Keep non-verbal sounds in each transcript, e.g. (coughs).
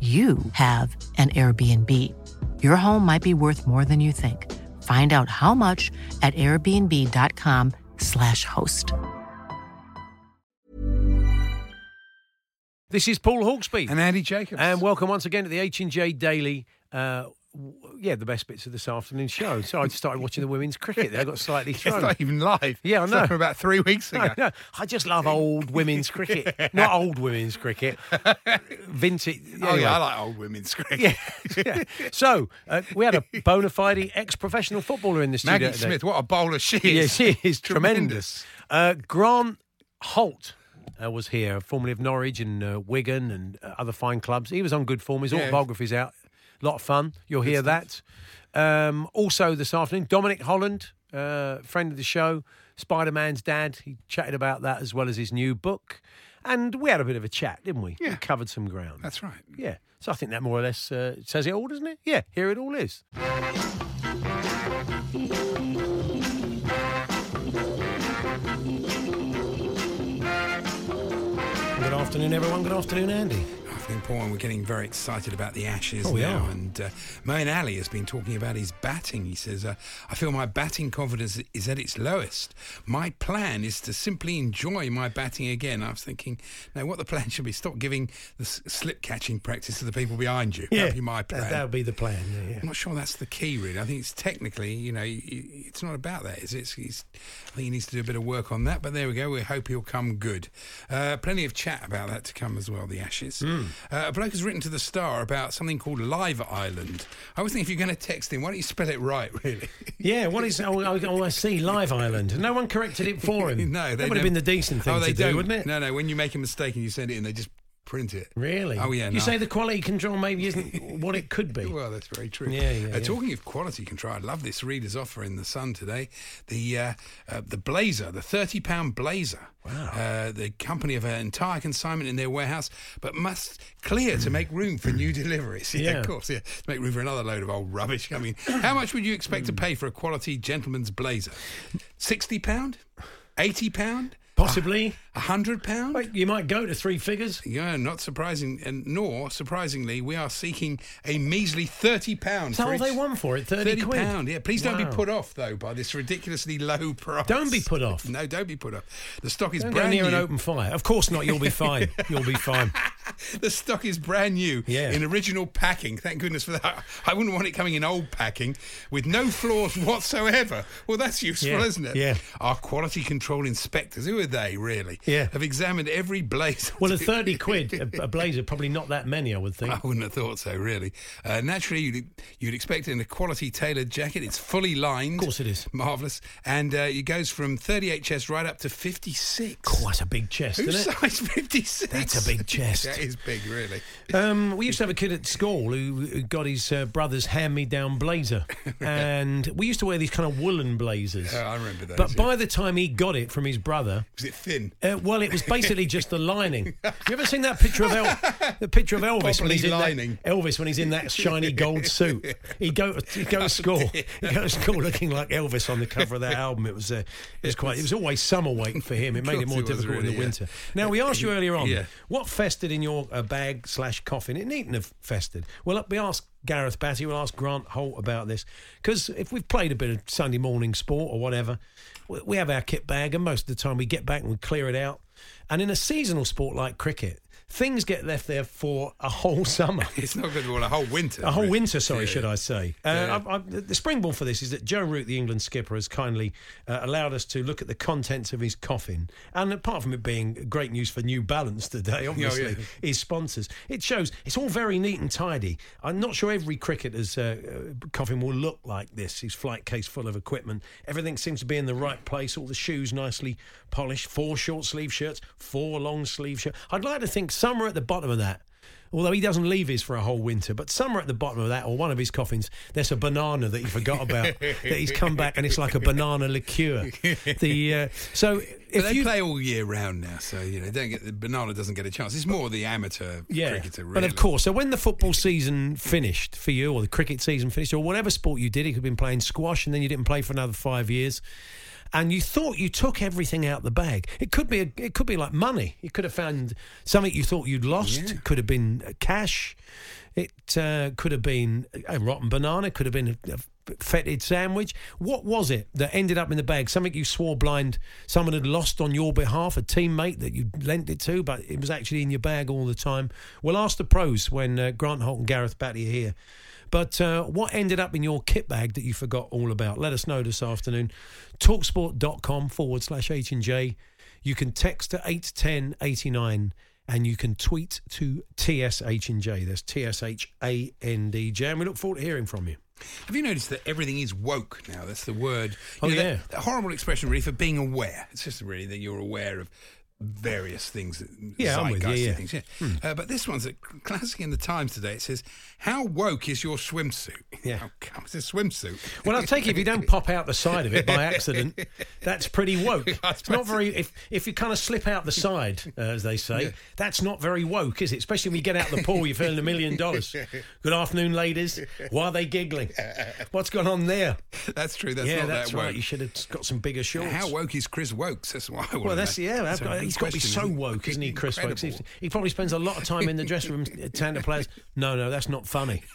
you have an Airbnb. Your home might be worth more than you think. Find out how much at airbnb.com/slash host. This is Paul Hawksbee. And Andy Jacobs. And welcome once again to the H&J Daily. Uh, w- yeah, the best bits of this afternoon's show. So I just started watching the women's cricket. They got slightly thrown. (laughs) it's not even live. Yeah, I know. from about three weeks (laughs) ago. I, know. I just love old women's cricket. (laughs) Not old women's cricket. Vintage. Oh, yeah, I like old women's cricket. Yeah. yeah. So uh, we had a bona fide ex-professional footballer in the studio. Maggie today. Smith, what a bowler she is. Yeah, she is tremendous. Uh, Grant Holt uh, was here, formerly of Norwich and uh, Wigan and uh, other fine clubs. He was on good form. His Yeah. autobiography's out. A lot of fun. You'll hear that. Um, also this afternoon, Dominic Holland, uh, friend of the show, Spider Man's dad. He chatted about that as well as his new book. And we had a bit of a chat, didn't we? Yeah. We covered some ground. That's right. Yeah. So I think that more or less uh, says it all, doesn't it? Yeah, here it all is. Good afternoon, everyone. Good afternoon, Andy. I think, And we're getting very excited about the Ashes Oh, now. are. And uh, Moeen Ali has been talking about his batting. He says, uh, I feel my batting confidence is at its lowest. My plan is to simply enjoy my batting again. I was thinking, no, what the plan should be, stop giving the slip catching practice to the people behind you. Yeah, That'd be my plan. That would be the plan. Yeah, yeah. I'm not sure that's the key, really. I think it's technically, you know, it's not about that. It's, it's, it's, I think he needs to do a bit of work on that. But there we go. We hope he'll come good. Uh, plenty of chat about that to come as well. The Ashes. Hmm. Uh, a bloke has written to the Star about something called Live Island. I was thinking if you're going to text him, why don't you spell it right? (laughs) Really? Yeah, what is? Oh, oh, oh, I see. Live Island. No one corrected it for him. (laughs) no, they that would have been the decent thing oh, they to do, don't. wouldn't it? No, no. When you make a mistake and you send it in, they just print it. Really? Oh, yeah, You no. say the quality control maybe isn't what it could be. (laughs) Well, that's very true. Yeah, yeah, Uh, yeah. Talking of quality control, I love this reader's offer in the Sun today. The uh, uh, the Blazer, the thirty pound Blazer. Wow. Uh, the company have an entire consignment in their warehouse, but must clear to make room for new deliveries. Yeah, (laughs) Yeah. of course. Yeah, to make room for another load of old rubbish. I mean, (coughs) how much would you expect to pay for a quality gentleman's blazer? Sixty pound, eighty pound, Possibly. A hundred pound. You might go to three figures. Yeah, not surprising, and nor surprisingly, we are seeking a measly thirty pounds. So all they want for it, 30 quid? pound. Yeah, please don't be put off though by this ridiculously low price. Don't be put off. (laughs) No, don't be put off. The stock is Don't brand near new. an open fire. Of course not. You'll be (laughs) fine. You'll be fine. the stock is brand new Yeah. in original packing. Thank goodness for that. I wouldn't want it coming in old packing with no flaws whatsoever. Well, that's useful, Yeah, isn't it? yeah. Our quality control inspectors, who are they really? Yeah. (laughs) Have examined every blazer. (laughs) Well, at 30 (laughs) quid, a, a blazer, probably not that many, I would think. I wouldn't have thought so, really. Uh, naturally, you'd, you'd expect it in a quality tailored jacket. It's fully lined. Of course it is. Marvellous. And uh, it goes from 38 chest right up to 56. Oh, that's a big chest, Who isn't it? size 56? That's a big chest. that is big, really. Um, we used to have a kid at school who who got his uh, brother's hand-me-down blazer, and we used to wear these kind of woolen blazers. Oh, I remember those, But yeah. by the time he got it from his brother, Was it thin? uh, well, it was basically just the lining. You ever seen that picture of El- the picture of Elvis when he's in that Elvis when he's in that shiny gold suit? He'd go he'd go to school, he'd go to school looking like Elvis on the cover of that album. It was uh, it was quite it was always summer weight for him. It made it more it difficult in really, the yeah. winter. Now we asked you earlier on Yeah. what festered in your uh, bag slash coffin. It needn't have festered. Well, we asked Gareth Batty, we'll ask Grant Holt about this because if we've played a bit of Sunday morning sport or whatever, we- have our kit bag, and most of the time we get back and we clear it out. And in a seasonal sport like cricket, things get left there for a whole (laughs) summer. It's not good for a whole winter. A whole really. winter, sorry, Yeah. should I say? Uh, Yeah. I, I, the springboard for this is that Joe Root, the England skipper, has kindly uh, allowed us to look at the contents of his coffin. And apart from it being great news for New Balance today, (laughs) obviously, yeah. his sponsors, it shows it's all very neat and tidy. I'm not sure every cricketer's uh, uh, coffin will look like this. His flight case full of equipment, everything seems to be in the right place. All the shoes nicely polished. Four short sleeve shirts, four long sleeve shirts. I'd like to think somewhere at the bottom of that. Although he doesn't leave his for a whole winter, but somewhere at the bottom of that, or one of his coffins, there's a banana that he forgot about. that he's come back and it's like a banana liqueur. The uh, so But if they you play all year round now, so you know, don't get the banana doesn't get a chance. It's more the amateur yeah, cricketer, really. but of course, so when the football season finished for you, or the cricket season finished, or whatever sport you did, you could have been playing squash and then you didn't play for another five years. And you thought you took everything out the bag. It could be a, it could be like money. You could have found something you thought you'd lost. Yeah. It could have been uh, cash. It uh, could have been a rotten banana. It could have been a, a fetid sandwich. What was it that ended up in the bag? Something you swore blind someone had lost on your behalf, a teammate that you lent it to, but it was actually in your bag all the time. We'll ask the pros when uh, Grant Holt and Gareth Batty are here. But uh, what ended up in your kit bag that you forgot all about? Let us know this afternoon. Talksport.com forward slash H and J. You can text to 81089 and you can tweet to TSH and J. That's T S H A N D J. And we look forward to hearing from you. Have you noticed that everything is woke now? That's the word. Oh, You know, yeah. that- that horrible expression, really, for being aware. It's just really that you're aware of various things. Yeah, I'm with you, yeah. Things, yeah. Uh, but this one's a classic in the Times today. It says, "How woke is your swimsuit?" (laughs) Yeah. How come it's a swimsuit? Well, I'll take it if you don't pop out the side of it by accident. (laughs) That's pretty woke. It's not very. If if you kind of slip out the side, uh, as they say, that's not very woke, is it? Especially when you get out the pool, you're feeling a million dollars. (laughs) Good afternoon, ladies. Why are they giggling? What's gone on there? That's true. That's yeah, not that's that right. You should have got some bigger shorts. How woke is Chris Woakes? That's why. I Well, that's know. yeah. That's got- he's got to be so woke, isn't he, Chris? Woakes? Incredible. He, probably spends a lot of time in the dressing room telling the players, "No, no, that's not funny." (laughs)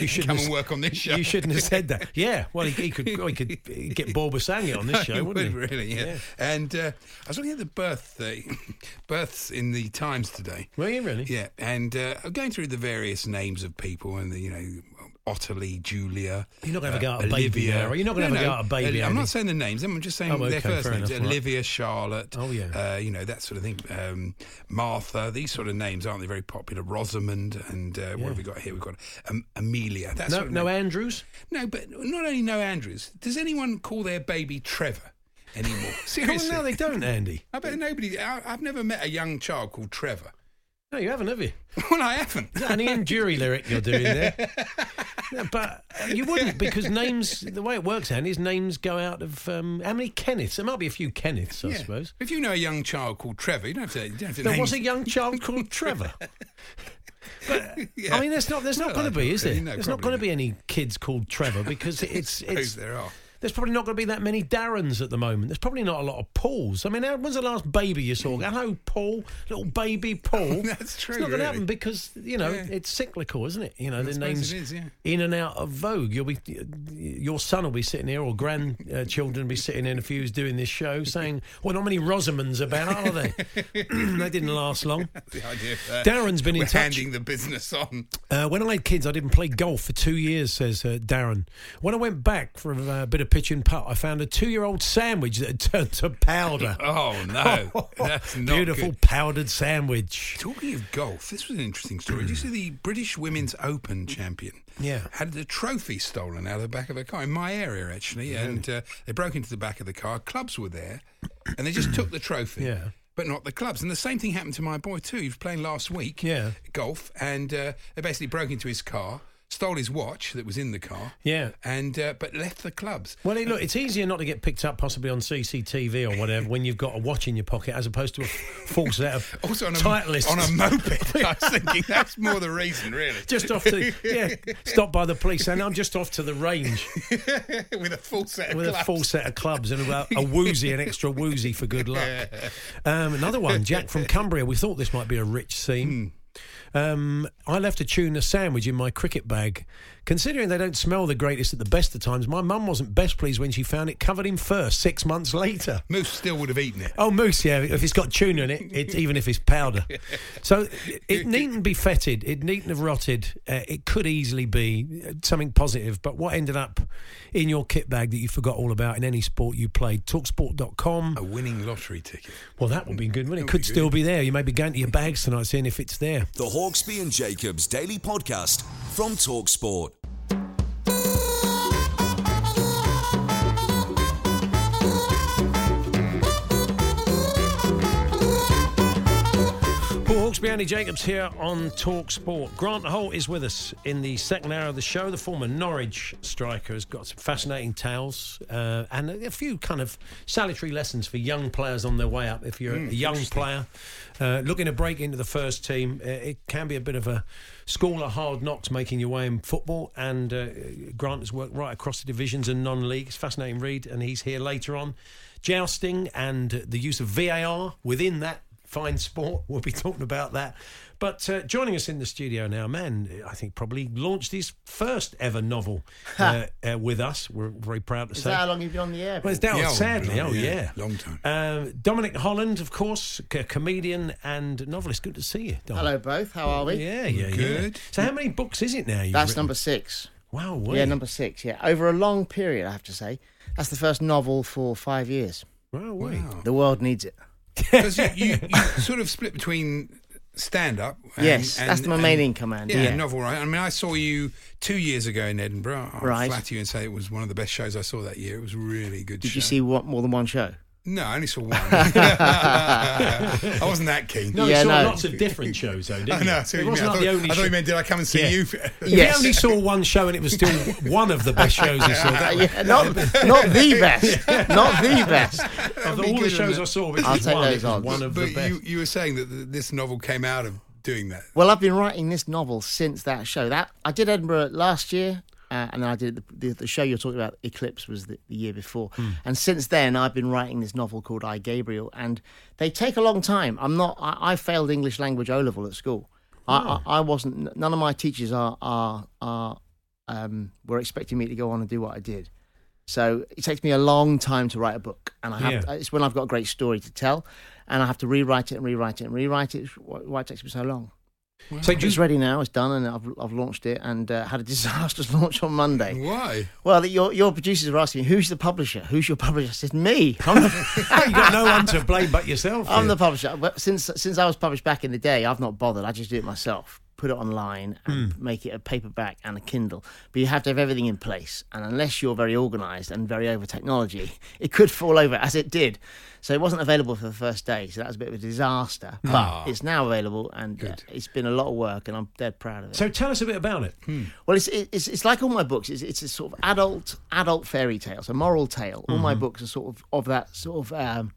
You shouldn't Come have- and work on this show. You shouldn't have said that. (laughs) Yeah, well, he, he could he could get (laughs) Bob Basanga on this show, wouldn't he? really, yeah. And uh, I was looking at the birthday (coughs) births in the Times today. Were you really? Yeah, and uh, I'm going through the various names of people, and the, you know, Ottilie, Julia. You're not gonna uh, go out a baby Olivia. now, you? You're not gonna No, have a no, go out a baby, I'm Andy. not saying the names. I'm just saying Oh, their first names. enough, right. Olivia, Charlotte. Oh, yeah. uh, you know that sort of thing. Um, Martha. These sort of names aren't they very popular? Rosamond, and uh, what have we got here? We've got um, Amelia. That No, no name. Andrews. no, but not only no Andrews. Does anyone call their baby Trevor anymore? (laughs) Seriously. no, they don't, Andy. (laughs) I bet nobody. I, I've never met a young child called Trevor. No, you haven't, have you? (laughs) Well, I haven't. Is that an Ian Dury lyric you're doing there? (laughs) No, but uh, you wouldn't because names. The way it works, Andy, is names go out of um, how many Kenneths? There might be a few Kenneths, I Yeah. suppose. If you know a young child called Trevor, you don't have to. You don't have to There was a young child (laughs) called Trevor. But Yeah. I mean, there's not. There's not going to be, is there? no, there's not going to be any kids called Trevor because it's it's. there are. There's probably not going to be that many Darrens at the moment. There's probably not a lot of Pauls. I mean, when's the last baby you saw? Hello, Paul, little baby Paul. (laughs) That's true, It's not going to happen because you know Yeah. it's cyclical, isn't it? You know, I the names is, yeah. in and out of vogue. You'll be, your son will be sitting here, or grandchildren will be sitting in a few who's doing this show, saying, "Well, not many Rosamonds about, are they? (laughs) (clears throat) they didn't last long." (laughs) The idea that. Darren's been in touch. handing the business on. Uh, when I had kids, I didn't play golf for two years, says uh, Darren. When I went back for a uh, bit of pitch and putt, I found a two year old sandwich that had turned to powder. (laughs) Oh no, (laughs) that's not Beautiful good. powdered sandwich. Talking of golf, this was an interesting story. Did you see the British Women's Open champion? Yeah. Had the trophy stolen out of the back of a car in my area, actually. And uh, they broke into the back of the car. Clubs were there. And they just took the trophy. Yeah. But not the clubs. And the same thing happened to my boy, too. He was playing last week. Yeah. Golf. And uh, they basically broke into his car, stole his watch that was in the car. Yeah. And uh, but left the clubs. Well, look, it's easier not to get picked up possibly on CCTV or whatever when you've got a watch in your pocket as opposed to a full set of (laughs) Also on a, on a (laughs) moped. I was thinking that's more the reason, really. just off to yeah, stopped by the police and I'm just off to the range (laughs) with a full set of with clubs. a full set of clubs and about a woozy, an extra woozy for good luck. Um, another one, Jack from Cumbria. We thought this might be a rich scene. Um, I left a tuna sandwich in my cricket bag. Considering they don't smell the greatest at the best of times, my mum wasn't best pleased when she found it covered in fur six months later. Moose still would have eaten it. Oh, moose, yeah. If it's got tuna in it, it even if it's powder. (laughs) So it, it needn't be fetid. It needn't have rotted. Uh, it could easily be something positive. But what ended up in your kit bag that you forgot all about in any sport you played? Talksport.com. A winning lottery ticket. Well, that would be good. Well, it That could be still be there. You may be going to your bags tonight, seeing if it's there. The Hawksbee and Jacobs Daily Podcast from Talksport. Paul Hawksbee, Andy Jacobs here on Talk Sport. Grant Holt is with us in the second hour of the show. The former Norwich striker has got some fascinating tales uh, and a, few kind of salutary lessons for young players on their way up. If you're a young player uh, looking to break into the first team, uh, it can be a bit of a school of hard knocks making your way in football. And uh, Grant has worked right across the divisions and non-league. It's fascinating read, and he's here later on. Jousting and the use of VAR within that fine sport. (laughs) We'll be talking about that. But uh, joining us in the studio now, man, I think probably launched his first ever novel (laughs) uh, uh, with us. We're very proud to Is say. that how long have you've been on the air? well, it's Paul? down, Yeah, sadly. Oh, yeah. yeah. Long time. Um, Dominic Holland, of course, c- comedian and novelist. Good to see you, Dom. Hello, both. How are we? Yeah, yeah, yeah. Good. So, how many books is it now? you've That's written? number six. Wow, Yeah, number six. Yeah, over a long period, I have to say. That's the first novel for five years. Wow. Wow. The world needs it. Because you, you, you sort of split between stand up. Yes, that's my main income, Andy. Yeah, Yeah. novel, right? I mean, I saw you two years ago in Edinburgh. I'll Right. flatter you and say it was one of the best shows I saw that year. It was really good Did show. you see what, more than one show? No, I only saw one. (laughs) I wasn't that keen. No, Yeah, you saw no. lots of different shows, though, didn't you? know, I see it what you mean. wasn't I thought, the only I thought you meant, did I come and see Yeah. you? If Yes. you only saw one show and it was still (laughs) one of the best shows you saw, (laughs) yeah, not, not the best. Not the best. of all the shows wouldn't I saw, which I'll was take one, those it was one of the but best. you, you were saying that this novel came out of doing that. Well, I've been writing this novel since that show. That I did Edinburgh last year, uh, and then I did the, the, the show you're talking about. Eclipse was the, the year before, and since then I've been writing this novel called I Gabriel, and they take a long time. I'm not. I, I failed English language O level at school. I, I, I wasn't. None of my teachers are are are um, were expecting me to go on and do what I did. So it takes me a long time to write a book, and I have. Yeah. It's when I've got a great story to tell, and I have to rewrite it and rewrite it and rewrite it. Why it takes me so long? So do It's ready now. It's done, and I've, I've launched it and uh, had a (laughs) disastrous launch on Monday. Why? Well, your your producers were asking me, "Who's the publisher? Who's your publisher?" I said, "Me. I'm the, (laughs) you got no one to blame but yourself. I'm here. the publisher." But since since I was published back in the day, I've not bothered. I just do it myself. Put it online and hmm. make it a paperback and a Kindle. But you have to have everything in place, and unless you're very organised and very over technology, (laughs) it could fall over as it did. So it wasn't available for the first day. So that was a bit of a disaster. Hmm. But ah. it's now available, and uh, it's been a lot of work, and I'm dead proud of it. So tell us a bit about it. Hmm. Well, it's it's it's like all my books. It's it's a sort of adult adult fairy tales, a moral tale. All my mm-hmm. books are sort of of that sort of um,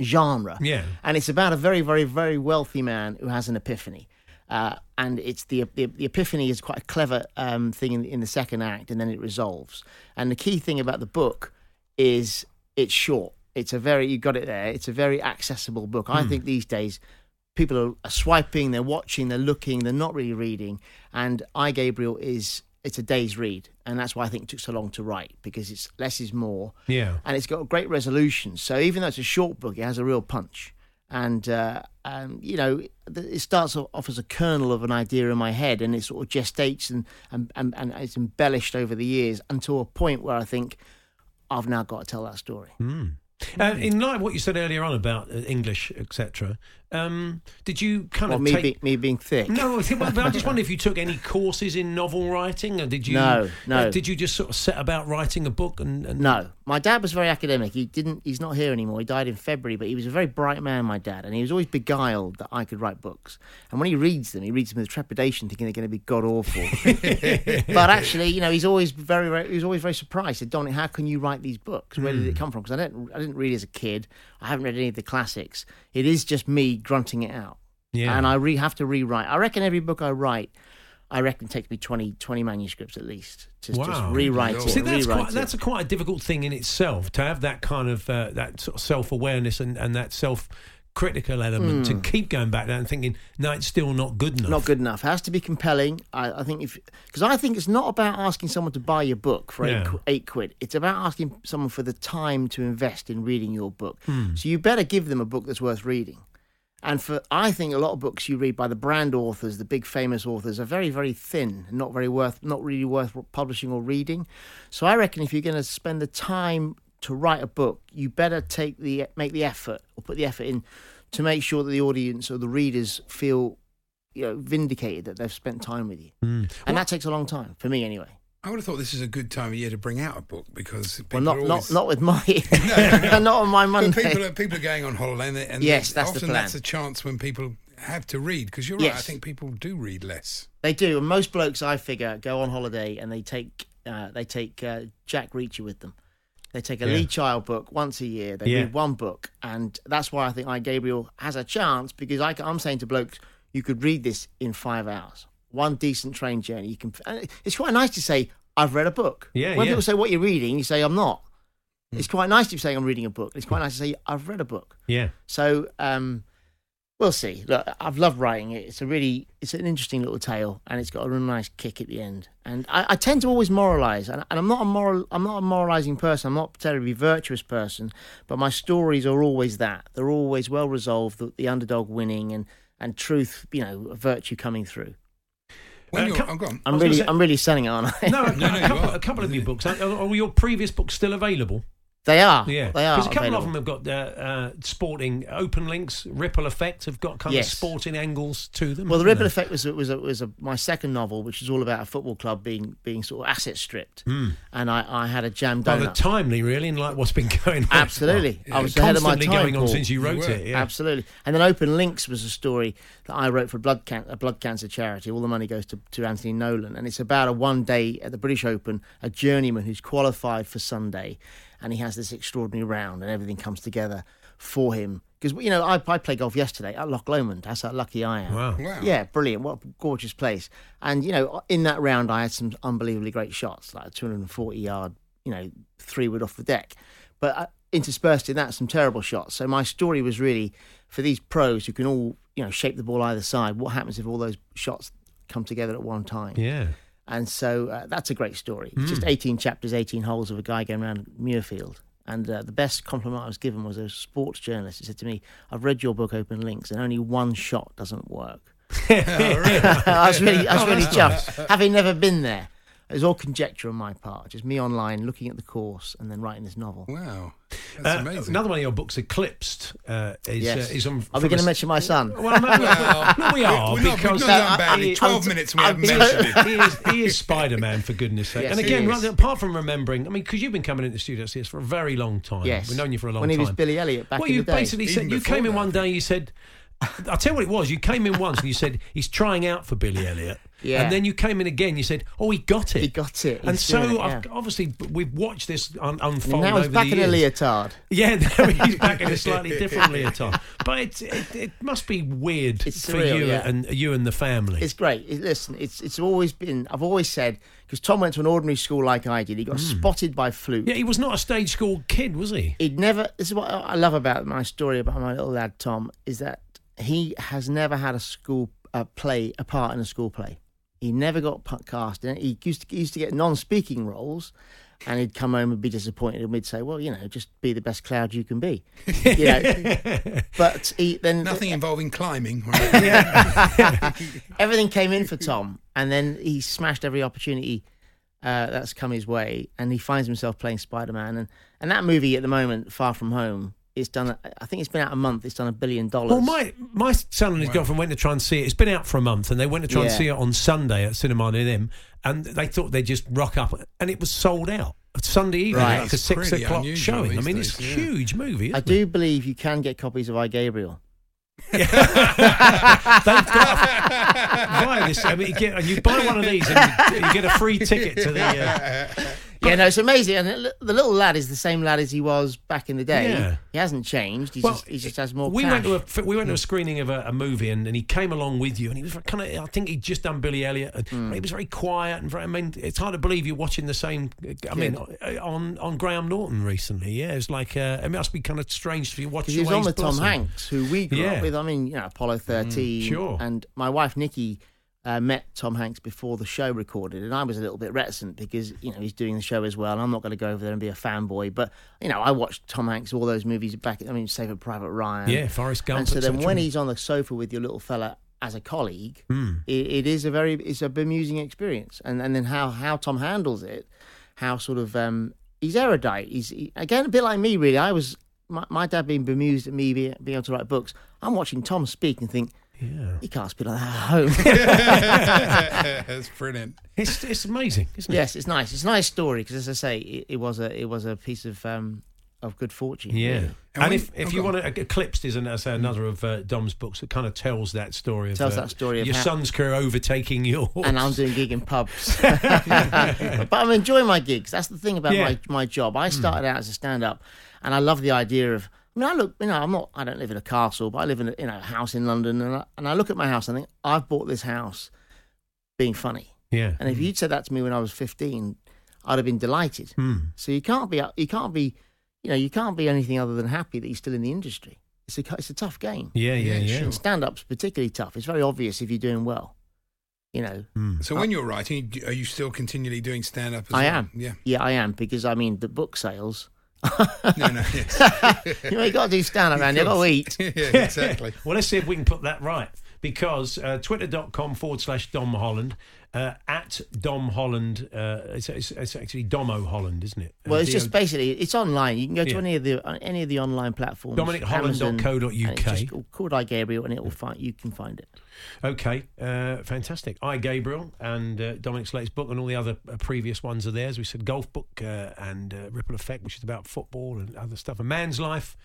genre. Yeah. and it's about a very very very wealthy man who has an epiphany. Uh, and it's the, the the epiphany is quite a clever um, thing in, in the second act, and then it resolves. And the key thing about the book is it's short. It's a very you got it there. It's a very accessible book. I think these days people are, are swiping, they're watching, they're looking, they're not really reading. And I Gabriel is it's a day's read, and that's why I think it took so long to write because it's less is more. Yeah. and it's got a great resolution. So even though it's a short book, it has a real punch. And uh, um, you know, it starts off as a kernel of an idea in my head, and it sort of gestates and and, and, and it's embellished over the years until a point where I think I've now got to tell that story. Uh, in light of what you said earlier on about uh, English, etc., um, did you kind Well, of me, take? be, me being thick. No, I but I just wonder if you took any (laughs) courses in novel writing, or did you? No, no. uh, did you just sort of set about writing a book and? and No, my dad was very academic. He didn't. He's not here anymore. He died in February, but he was a very bright man, my dad, and he was always beguiled that I could write books. And when he reads them, he reads them with trepidation, thinking they're going to be god awful. (laughs) but actually, you know, he's always very, very he was always very surprised. He said, "Dominic, how can you write these books? Where did it come from?" Because I didn't, I didn't read as a kid. I haven't read any of the classics. It is just me grunting it out. Yeah. And I re- have to rewrite. I reckon every book I write. I reckon it takes me 20, 20 manuscripts at least to just rewrite it. See, that's rewrite quite, it. that's a quite a difficult thing in itself to have that kind of uh, that sort of self awareness and, and that self critical element to keep going back there and thinking, no, it's still not good enough. Not good enough. It has to be compelling. I, I think if because I think it's not about asking someone to buy your book for eight, Yeah. qu- eight quid. It's about asking someone for the time to invest in reading your book. Hmm. So you better give them a book that's worth reading. And for I think a lot of books you read by the brand authors, the big famous authors, are very very thin and not very worth, not really worth publishing or reading. So I reckon if you're going to spend the time to write a book, you better take the make the effort or put the effort in to make sure that the audience or the readers feel you know vindicated that they've spent time with you. Hmm. And that takes a long time for me anyway. I would have thought this is a good time of year to bring out a book because people Well, not are not always, not with my (laughs) (laughs) not on my But people are people are going on holiday, and, and Yes, that's the often that's a chance when people have to read. Because you're right, I think people do read less. They do. And most blokes, I figure, go on holiday and they take uh, they take uh, Jack Reacher with them. They take a Yeah. Lee Child book once a year. They Yeah. read one book, and that's why I think I Gabriel has a chance because I, am saying to blokes, you could read this in five hours. One decent train journey. You can. It's quite nice to say I've read a book. Yeah, When yeah. people say what you're reading, you say I'm not. It's quite nice to say I'm reading a book. It's quite nice to say I've read a book. Yeah. So um, we'll see. Look, I've loved writing it. It's a really, it's an interesting little tale, and it's got a real nice kick at the end. And I, I tend to always moralise, and, and I'm not a moral, I'm not a moralising person. I'm not a terribly virtuous person, but my stories are always that. They're always well resolved. The, the underdog winning, and and truth, you know, virtue coming through. When Uh, you're, come- oh, go on. I'm really, say- I'm really selling it, aren't I? No, a, No, (laughs) no, you couple, are. a couple of your books. Are, are your previous books still available? They are. Yeah, they are. Because a couple available. of them have got uh, uh, sporting open links, ripple effect, have got kind Yes. of sporting angles to them. Well, the Ripple they? Effect was was a, was a, my second novel, which is all about a football club being being sort of asset stripped, and I, I had a jam Rather donut. timely, really, in like what's been (laughs) going on. Absolutely, Well, I was ahead of my constantly time. going on since you wrote were. it. Yeah. Absolutely, and then Open Links was a story that I wrote for blood can- a blood cancer charity. All the money goes to, to Anthony Nolan, and it's about a one day at the British Open, a journeyman who's qualified for Sunday, and he has this extraordinary round, and everything comes together for him. Because you know, I, I played golf yesterday at Loch Lomond. That's how lucky I am. Wow. Wow. Yeah, brilliant. What a gorgeous place. And, you know, in that round, I had some unbelievably great shots, like a 240 yard, you know, three wood off the deck. But uh, interspersed in that, some terrible shots. So my story was really for these pros who can all, you know, shape the ball either side. What happens if all those shots come together at one time? Yeah. And so uh, that's a great story. It's Hmm. just 18 chapters, 18 holes of a guy going around Muirfield. And uh, the best compliment I was given was a sports journalist. He said to me, I've read your book, Open Links, and only one shot doesn't work. (laughs) (laughs) I was really, I was Oh, really (laughs) chuffed, having never been there. It was all conjecture on my part, just me online looking at the course and then writing this novel. Wow. That's Uh, amazing. another one of your books, Eclipsed, uh, is, Yes. uh, is on. Are we going to mention my son? Well, no, no, Well, no, we are we're not, because we've not done I- badly. I- 12 I'm- minutes we I'm- haven't mentioned it. he is, he is Spider Man for goodness sake. Yes, and again, is. right, apart from remembering, I mean, because you've been coming into the studio see us for a very long time. Yes. we've known you for a long time. when time. he was Billy Elliot back well, in you the day. basically said you before came in one day. You said, "I'll tell you what it was." You came in once and you said he's trying out for Billy Elliot. Yeah. And then you came in again. You said, "Oh, he got it. He got it. And so it, I've, yeah. obviously we've watched this un- And unfold (laughs) now he's back in a leotard. Yeah, he's back in a slightly (laughs) different leotard. But it, it, it must be weird It's for surreal, you yeah. and you and the family. It's great. Listen, it's it's always been. I've always said because Tom went to an ordinary school like I did. He got spotted by fluke. Yeah, he was not a stage school kid, was he? He'd never. This is what I love about my story about my little lad Tom is that he has never had a school uh, play a part in a school play. He never got pu- cast in it. He used to, he used to get non-speaking roles, and he'd come home and be disappointed, and we'd say, "Well, you know, just be the best cloud you can be." You know, (laughs) but he then Nothing involving climbing. Right? (laughs) everything came in for Tom, and then he smashed every opportunity uh, that's come his way, and he finds himself playing Spider Man. And, and that movie at the moment, Far From Home, it's done. I think it's been out a month. It's done a billion dollars. Well, my my son and his girlfriend went to try and see it. It's been out for a month, and they went to try and see it on Sunday at Cinema near them, and they thought they'd just rock up, and it was sold out. Sunday evening, Right. like a six o'clock showing. I these mean, it's a yeah. huge movie. I Isn't do believe you can get copies of I Gabriel. They've got via this. I mean, you, get, and you buy one of these, and you, you get a free ticket to the. Uh, Yeah, no, it's amazing. And the little lad is the same lad as he was back in the day. Yeah. He hasn't changed. He's just, he just has more We cash. went to a we went to a screening of a, a movie, and, and he came along with you, and he was kind of. I think he'd just done Billy Elliot. And Hmm. He was very quiet and very. I mean, it's hard to believe you're watching the same. I mean, uh, on on Graham Norton recently. Yeah, it's like uh, it must be kind of strange watching. Because he was on with Tom Hanks, who we grew Yeah. up with. I mean, you know, Apollo 13. sure. And my wife, Nikki, uh, met Tom Hanks before the show recorded. And I was a little bit reticent because, you know, he's doing the show as well. And I'm not going to go over there and be a fanboy. But, you know, I watched Tom Hanks, all those movies back, I mean, Saving Private Ryan. Yeah, Forrest Gump. And so then when he's on the sofa with your little fella as a colleague, Hmm. it, it is a very it's a bemusing experience. And and then how how Tom handles it, how sort of um, he's erudite. He's he, again a bit like me really. I was my, my dad being bemused at me being, being able to write books. I'm watching Tom speak and think. Yeah. He can't speak like that at home. (laughs) (laughs) That's brilliant. It's it's amazing, isn't it? yes, it's nice. It's a nice story because, as I say, it, it was a it was a piece of um, of good fortune. Yeah. really. And, And when- if, if you want to, Eclipsed is an, as another of uh, Dom's books that kind of tells that story of Tells uh, that story of your how- son's career overtaking yours. and I'm doing gig in pubs. (laughs) but I'm enjoying my gigs. That's the thing about Yeah. my, my job. I started out as a stand up and I love the idea of I mean I look you know, I'm not I don't live in a castle, but I live in a you know, a house in London and I, and I look at my house and I think I've bought this house being funny. yeah. And if you'd said that to me when I was 15, I'd have been delighted. Hmm. So you can't be you can't be you know, you can't be anything other than happy that you're still in the industry. It's a it's a tough game. Yeah, yeah, Yeah, yeah. sure. And stand up's particularly tough. It's very obvious if you're doing well. You know, Hmm. So when you're writing, are you still continually doing stand up? I well? am. Yeah. Yeah, I am because I mean the book sales. No, no. Yes. (laughs) you know, you got to do stand up, man. You got to eat. (laughs) yeah, exactly. (laughs) Well, let's see if we can put that right. Because uh, twitter.com forward slash Dom Holland, uh, at Dom Holland, uh, it's, it's, it's actually Domo Holland, isn't it? Well, Uh, it's just basically it's online. You can go to Yeah. any of the any of the online platforms. DominicHolland.co.uk. Amazon, and it's just called I Gabriel, and it will find you can find it. Okay, uh, fantastic. I, Gabriel, and uh, Dominic's latest book, and all the other uh, previous ones are there. As we said, Golf Book uh, and uh, Ripple Effect, which is about football and other stuff. A Man's Life,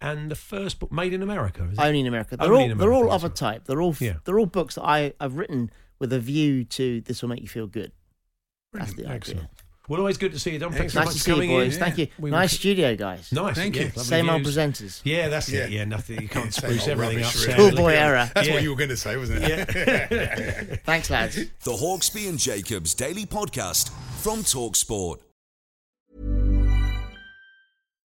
and the first book, Made in America. Is it? Only in America. They're Only all in they're all America, of a type. They're all Yeah. they're all books that I I've written with a view to this will make you feel good. That's the idea. Well, always good to see you, Dom. Thanks so Nice much for see you, coming boys. in. Thank you. We nice will- studio, guys. Nice. Thank yeah, you. lovely Same old presenters. Yeah, that's it. Yeah. Yeah, nothing. You (laughs) can't Same spruce old everything up. rubbish, really. sadly. Schoolboy era. (laughs) That's Yeah. what you were going to say, wasn't it? (laughs) Thanks, lads. The Hawksbee and Jacobs Daily Podcast from Talksport.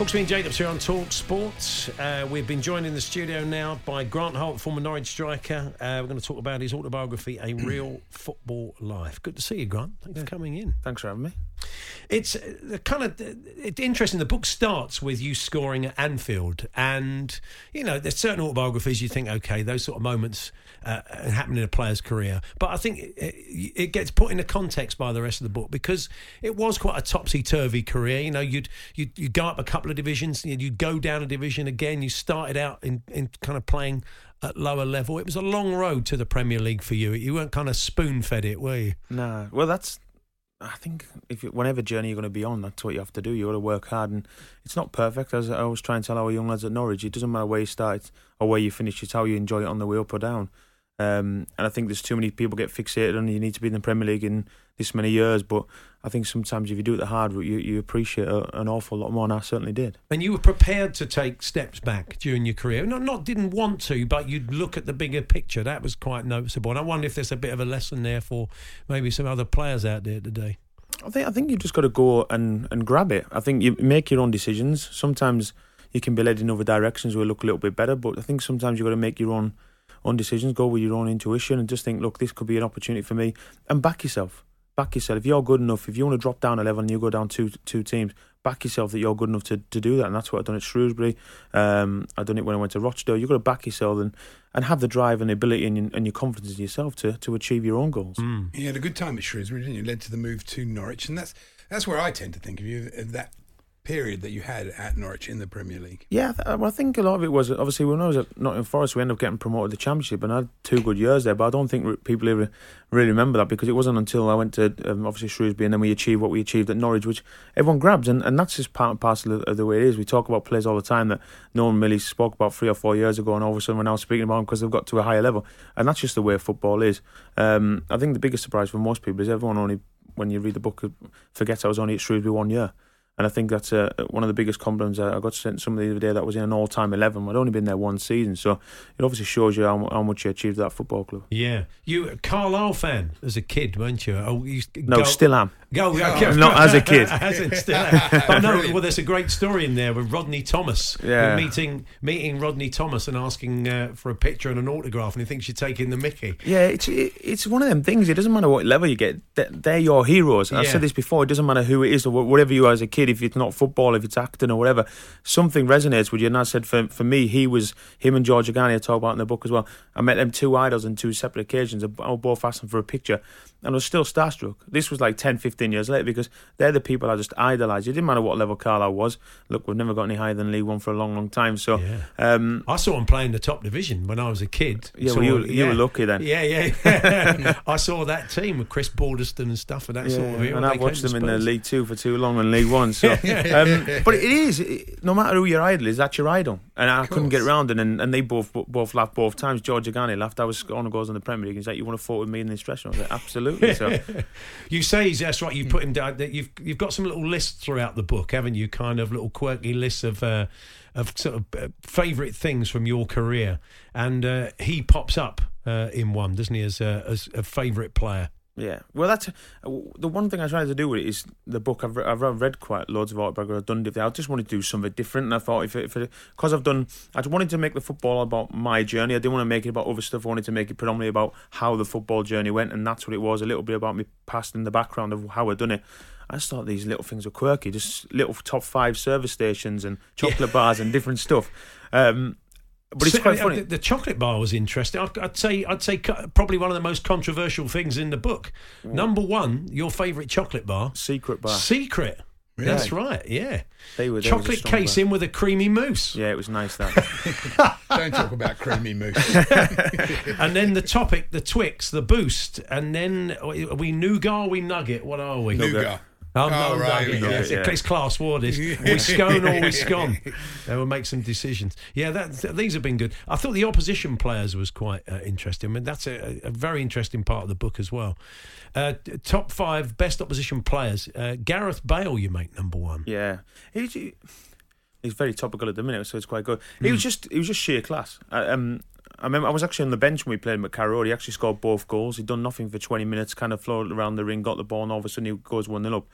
Hawksbee and Jacobs here on Talk Sports. Uh, we've been joined in the studio now by Grant Holt, former Norwich striker. Uh, we're going to talk about his autobiography, A (clears throat) Real Football Life. Good to see you, Grant. Thanks for coming in. Thanks for having me. It's uh, kind of it's interesting. The book starts with you scoring at Anfield, and you know there's certain autobiographies you think, okay, those sort of moments uh, happen in a player's career, but I think it, it gets put in into context by the rest of the book because it was quite a topsy turvy career. You know, you'd you'd you'd go up a couple of divisions, you'd go down a division again. You started out in in kind of playing at lower level. It was a long road to the Premier League for you. You weren't kind of spoon fed it, were you? No. Well, that's I think if you, whatever journey you're going to be on, that's what you have to do. You got to work hard, and it's not perfect. As I always try and tell our young lads at Norwich, it doesn't matter where you start or where you finish. It's how you enjoy it on the way up or down. Um, and I think there's too many people get fixated on you need to be in the Premier League in this many years. But I think sometimes if you do it the hard route, you, you appreciate an awful lot more, and I certainly did. And you were prepared to take steps back during your career. Not, not didn't want to, but you'd look at the bigger picture. That was quite noticeable. And I wonder if there's a bit of a lesson there for maybe some other players out there today. I think I think you've just got to go and, and grab it. I think you make your own decisions. Sometimes you can be led in other directions where look a little bit better, but I think sometimes you've got to make your own own decisions, go with your own intuition, and just think, look, this could be an opportunity for me, and back yourself. Back yourself. If you're good enough, if you want to drop down a level and you go down two two teams, back yourself that you're good enough to, to do that, and that's what I've done at Shrewsbury. Um, I've done it when I went to Rochdale. You've got to back yourself and, and have the drive and the ability and, and your confidence in yourself to, to achieve your own goals. Mm. You had a good time at Shrewsbury, didn't you? Led to the move to Norwich, and that's that's where I tend to think of you that period that you had at Norwich in the Premier League? Yeah, well, I think a lot of it was obviously when I was at Nottingham Forest, we ended up getting promoted to the Championship, and I had two good years there. But I don't think people ever really remember that because it wasn't until I went to um, obviously Shrewsbury and then we achieved what we achieved at Norwich, which everyone grabs, and, and that's just part and parcel of, the way it is. We talk about players all the time that no one really spoke about three or four years ago, and all of a sudden we're now speaking about them because they've got to a higher level, and that's just the way football is. Um, I think the biggest surprise for most people is everyone only when you read the book forgets I was only at Shrewsbury one year. And I think that's uh, one of the biggest compliments. I got sent somebody the other day that was in an all-time eleven. I'd only been there one season, so it obviously shows you how, how much you achieved at that football club. Yeah, you a Carlisle fan as a kid, weren't you? Oh, you no, go, still am. Go, oh. (laughs) not as a (laughs) kid. as in still. (laughs) But no, well, there's a great story in there with Rodney Thomas. Yeah. meeting meeting Rodney Thomas and asking uh, for a picture and an autograph, and he thinks you're taking the Mickey. Yeah, it's it, it's one of them things. It doesn't matter what level you get; they're your heroes. I've said this before. It doesn't matter who it is or whatever you are as a kid. If it's not football, if it's acting or whatever, something resonates with you. And I said for for me, he was him and George Agani. I talk about in the book as well. I met them two idols on two separate occasions. I was both asking for a picture, and I was still starstruck. This was like 10, 15 years later because they're the people I just idolised. It didn't matter what level Carlisle was. Look, we've never got any higher than League One for a long, long time. So yeah. um, I saw him playing the top division when I was a kid. Yeah, saw, well, you, you were lucky then. Yeah, yeah. (laughs) I saw that team with Chris Balderstone and stuff and that yeah, sort of. And I've watched them in the League Two for too long and League One. So, (laughs) um, but it is no matter who your idol is, that's your idol. And I couldn't get around it. And, and they both both laughed both times. George Agani laughed. I was on the goals in the Premier League. He's like, "You want to fight with me in this dressing room?" I was like, "Absolutely." So. (laughs) you say he's that's right. You put him down. That you've you've got some little lists throughout the book, haven't you? Kind of little quirky lists of uh, of sort of uh, favourite things from your career, and uh, he pops up uh, in one, doesn't he, as a, as a favourite player? Yeah, well, that's the one thing I tried to do with it is the book. I've, I've read quite loads of autobiographies. I've done different. I just wanted to do something different, and I thought if if because I've done, I just wanted to make the football about my journey. I didn't want to make it about other stuff. I wanted to make it predominantly about how the football journey went, and that's what it was. A little bit about me past in the background of how I done it. I just thought these little things were quirky, just little top five service stations and chocolate yeah. bars and different stuff. Um, but it's so, quite uh, funny. The, the, chocolate bar was interesting. I'd, I'd, say I'd say probably one of the most controversial things in the book. Mm. Number one, your favourite chocolate bar, Secret bar. Secret. Really? That's right. Yeah. They were chocolate case in with a creamy mousse. Yeah, it was nice that. (laughs) Don't talk about creamy mousse. (laughs) and then the topic, the Twix, the Boost, and then are we nougat, are we nugget? What are we? Nougat. Oh, oh no, right, yeah, yeah, yeah. It's class war this. we scone or we scone. (laughs) They will make some decisions. Yeah, that, these have been good. I thought the opposition players was quite uh, interesting. I mean, that's a, a, very interesting part of the book as well. Uh, top five best opposition players. Uh, Gareth Bale, you make number one. Yeah, he's, he's very topical at the minute, so it's quite good. He mm. was just he was just sheer class. um, I remember I was actually on the bench when we played at Carrow. He actually scored both goals. He'd done nothing for 20 minutes, kind of floated around the ring, got the ball, and all of a sudden he goes 1 0 up.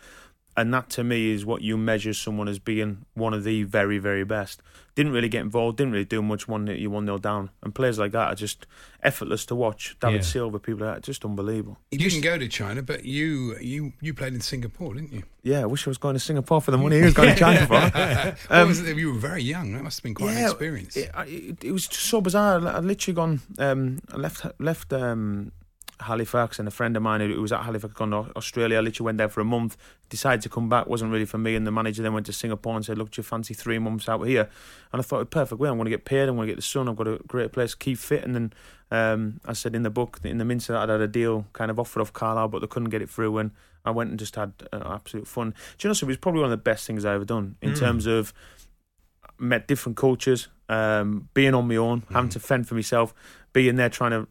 And that to me is what you measure someone as being one of the very, very best. Didn't really get involved, didn't really do much. One you one nil down, and players like that are just effortless to watch. David Yeah. Silva, people like that, just unbelievable. You didn't go to China, but you you you played in Singapore, didn't you? Yeah, I wish I was going to Singapore for the money he was going to (laughs) China for. What Um, was it? You were very young. That must have been quite an experience. It, it, it was just so bizarre. I literally gone. Um, I left left um, Halifax, and a friend of mine who was at Halifax gone to Australia. I literally went there for a month. Decided to come back. wasn't really for me. And the manager then went to Singapore and said, "Look, do you fancy three months out here?" And I thought, perfect way. I'm going to get paid. I'm going to get the sun. I've got a great place. to Keep fit. And then um, I said in the book, in the Minster, I'd had a deal kind of offered off Carlisle, but they couldn't get it through. And I went and just had uh, absolute fun. Do you know? So it was probably one of the best things I ever done in Mm. terms of met different cultures, um, being on my own, having to fend for myself, being there trying to,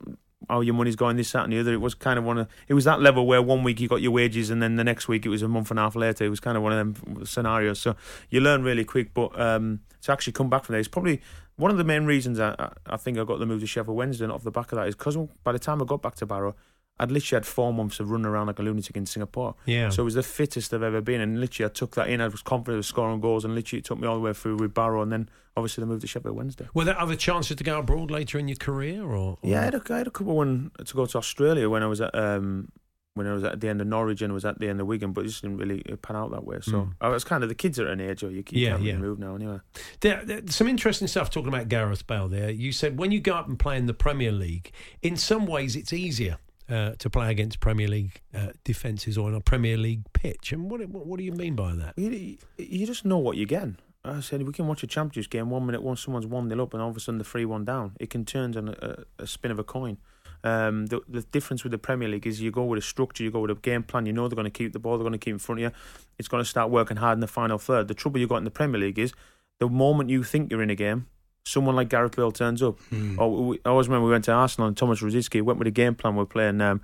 oh, your money's going this, that, and the other. It was kind of one of, it was that level where one week you got your wages and then the next week it was a month and a half later. It was kind of one of them scenarios. So you learn really quick, but um, to actually come back from there, it's probably one of the main reasons I, I, think I got the move to Sheffield Wednesday off the back of that is because by the time I got back to Barrow, I'd literally had four months of running around like a lunatic in Singapore. Yeah. So it was the fittest I've ever been. And literally, I took that in. I was confident of scoring goals. And literally, it took me all the way through with Barrow. And then, obviously, the move to Sheffield Wednesday. Were there other chances to go abroad later in your career, or, or- Yeah, I had, a, I had a couple one to go to Australia when I was at um, when I was at the end of Norwich and was at the end of Wigan, but it just didn't really pan out that way. So Mm. I was kind of the kids are at an age where you, you Yeah, yeah. move now anyway. There, there's some interesting stuff talking about Gareth Bale there. You said when you go up and play in the Premier League, in some ways it's easier uh, to play against Premier League uh, defences or on a Premier League pitch. And what, what, what do you mean by that? You, you just know what you're getting. I said we can watch a Champions game one minute once someone's one nil up and all of a sudden the three one down. It can turn on a, a, spin of a coin. Um, the, the difference with the Premier League is you go with a structure, you go with a game plan. You know they're going to keep the ball, they're going to keep in front of you. It's going to start working hard in the final third. The trouble you got in the Premier League is the moment you think you're in a game, someone like Gareth Bale turns up. Or we, I always remember we went to Arsenal and Thomas Rosicky went with a game plan. We're playing. Um,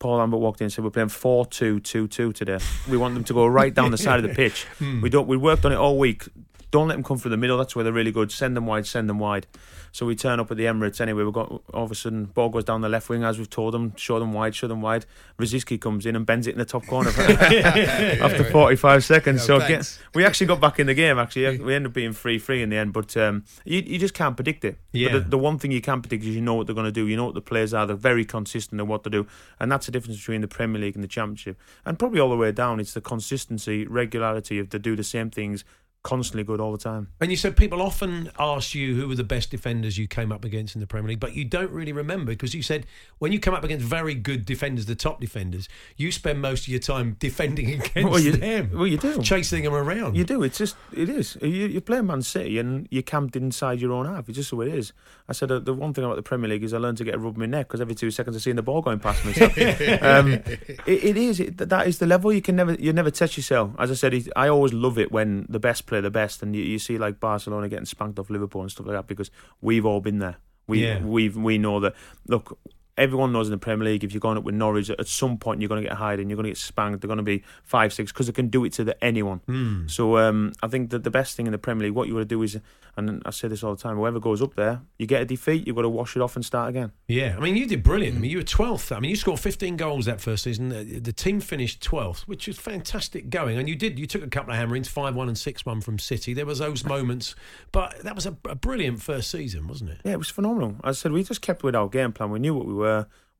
Paul Lambert walked in and said, "We're playing four-two-two-two today. We want them to go right down the side of the (laughs) pitch. We don't. We worked on it all week. Don't let them come through the middle. That's where they're really good. Send them wide. Send them wide. So we turn up at the Emirates anyway. We got all of a sudden ball goes down the left wing as we've told them. Show them wide. Show them wide. Rosicky comes in and bends it in the top corner (laughs) (laughs) after 45 seconds. No, so get, we actually got back in the game. Actually, we ended up being three-three in the end. But um, you you just can't predict it. Yeah. But the, the one thing you can predict is you know what they're going to do. You know what the players are. They're very consistent in what they do, and that's the difference between the Premier League and the Championship, and probably all the way down. It's the consistency, regularity of they do the same things constantly good all the time. And you said people often ask you who were the best defenders you came up against in the Premier League, but you don't really remember because you said when you come up against very good defenders, the top defenders, you spend most of your time defending (laughs) against Well, you- them. well, you do. chasing them around. You do. It's just it is. You, you play Man City and you're camped inside your own half. It's just the way it is. I said uh, the one thing about the Premier League is I learned to get a rub in my neck because every two seconds I see the ball going past me. So, (laughs) um, it, it is. It, that is the level. You can never you never test yourself. As I said, I always love it when the best play the best, and you, you see like Barcelona getting spanked off Liverpool and stuff like that because we've all been there. We Yeah. we we know that. Look. Everyone knows in the Premier League, if you're going up with Norwich, at some point you're going to get hired and you're going to get spanked. They're going to be five, six because they can do it to the, anyone. Hmm. So um, I think that the best thing in the Premier League, what you want to do is, and I say this all the time, whoever goes up there, you get a defeat, you've got to wash it off and start again. Yeah, I mean, you did brilliant. I mean, you were 12th. I mean, you scored 15 goals that first season. The the team finished 12th, which is fantastic going. And you did, you took a couple of hammerings, 5 1 and 6 1 from City. There was those moments, but that was a, a brilliant first season, wasn't it? Yeah, it was phenomenal. As I said, we just kept with our game plan. We knew what we were.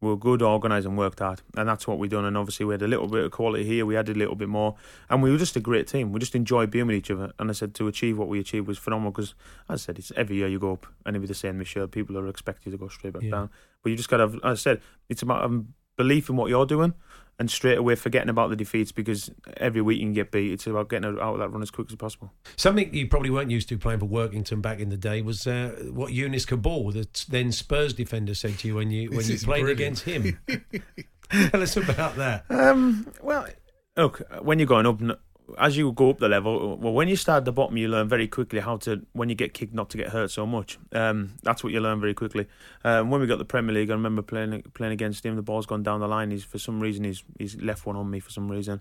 We were good, organised, and worked hard, and that's what we done. And obviously, we had a little bit of quality here. We added a little bit more, and we were just a great team. We just enjoyed being with each other. And I said to achieve what we achieved was phenomenal because, as I said, it's every year you go up, and it'll be the same this year. People are expected to go straight back Yeah. down, but you just got to. have As I said, it's about um, belief in what you're doing, and straight away forgetting about the defeats because every week you can get beat. It's about getting out of that run as quick as possible. Something you probably weren't used to playing for Workington back in the day was uh, what Younes Kaboul, the then Spurs defender, said to you when you when This you played brilliant. against him. (laughs) (laughs) Tell us about that. Um, well, look, when you're going up, n- as you go up the level, well, when you start at the bottom, you learn very quickly how to, when you get kicked, not to get hurt so much. Um, that's what you learn very quickly. Um, when we got the Premier League, I remember playing playing against him. The ball's gone down the line. He's for some reason he's he's left one on me for some reason.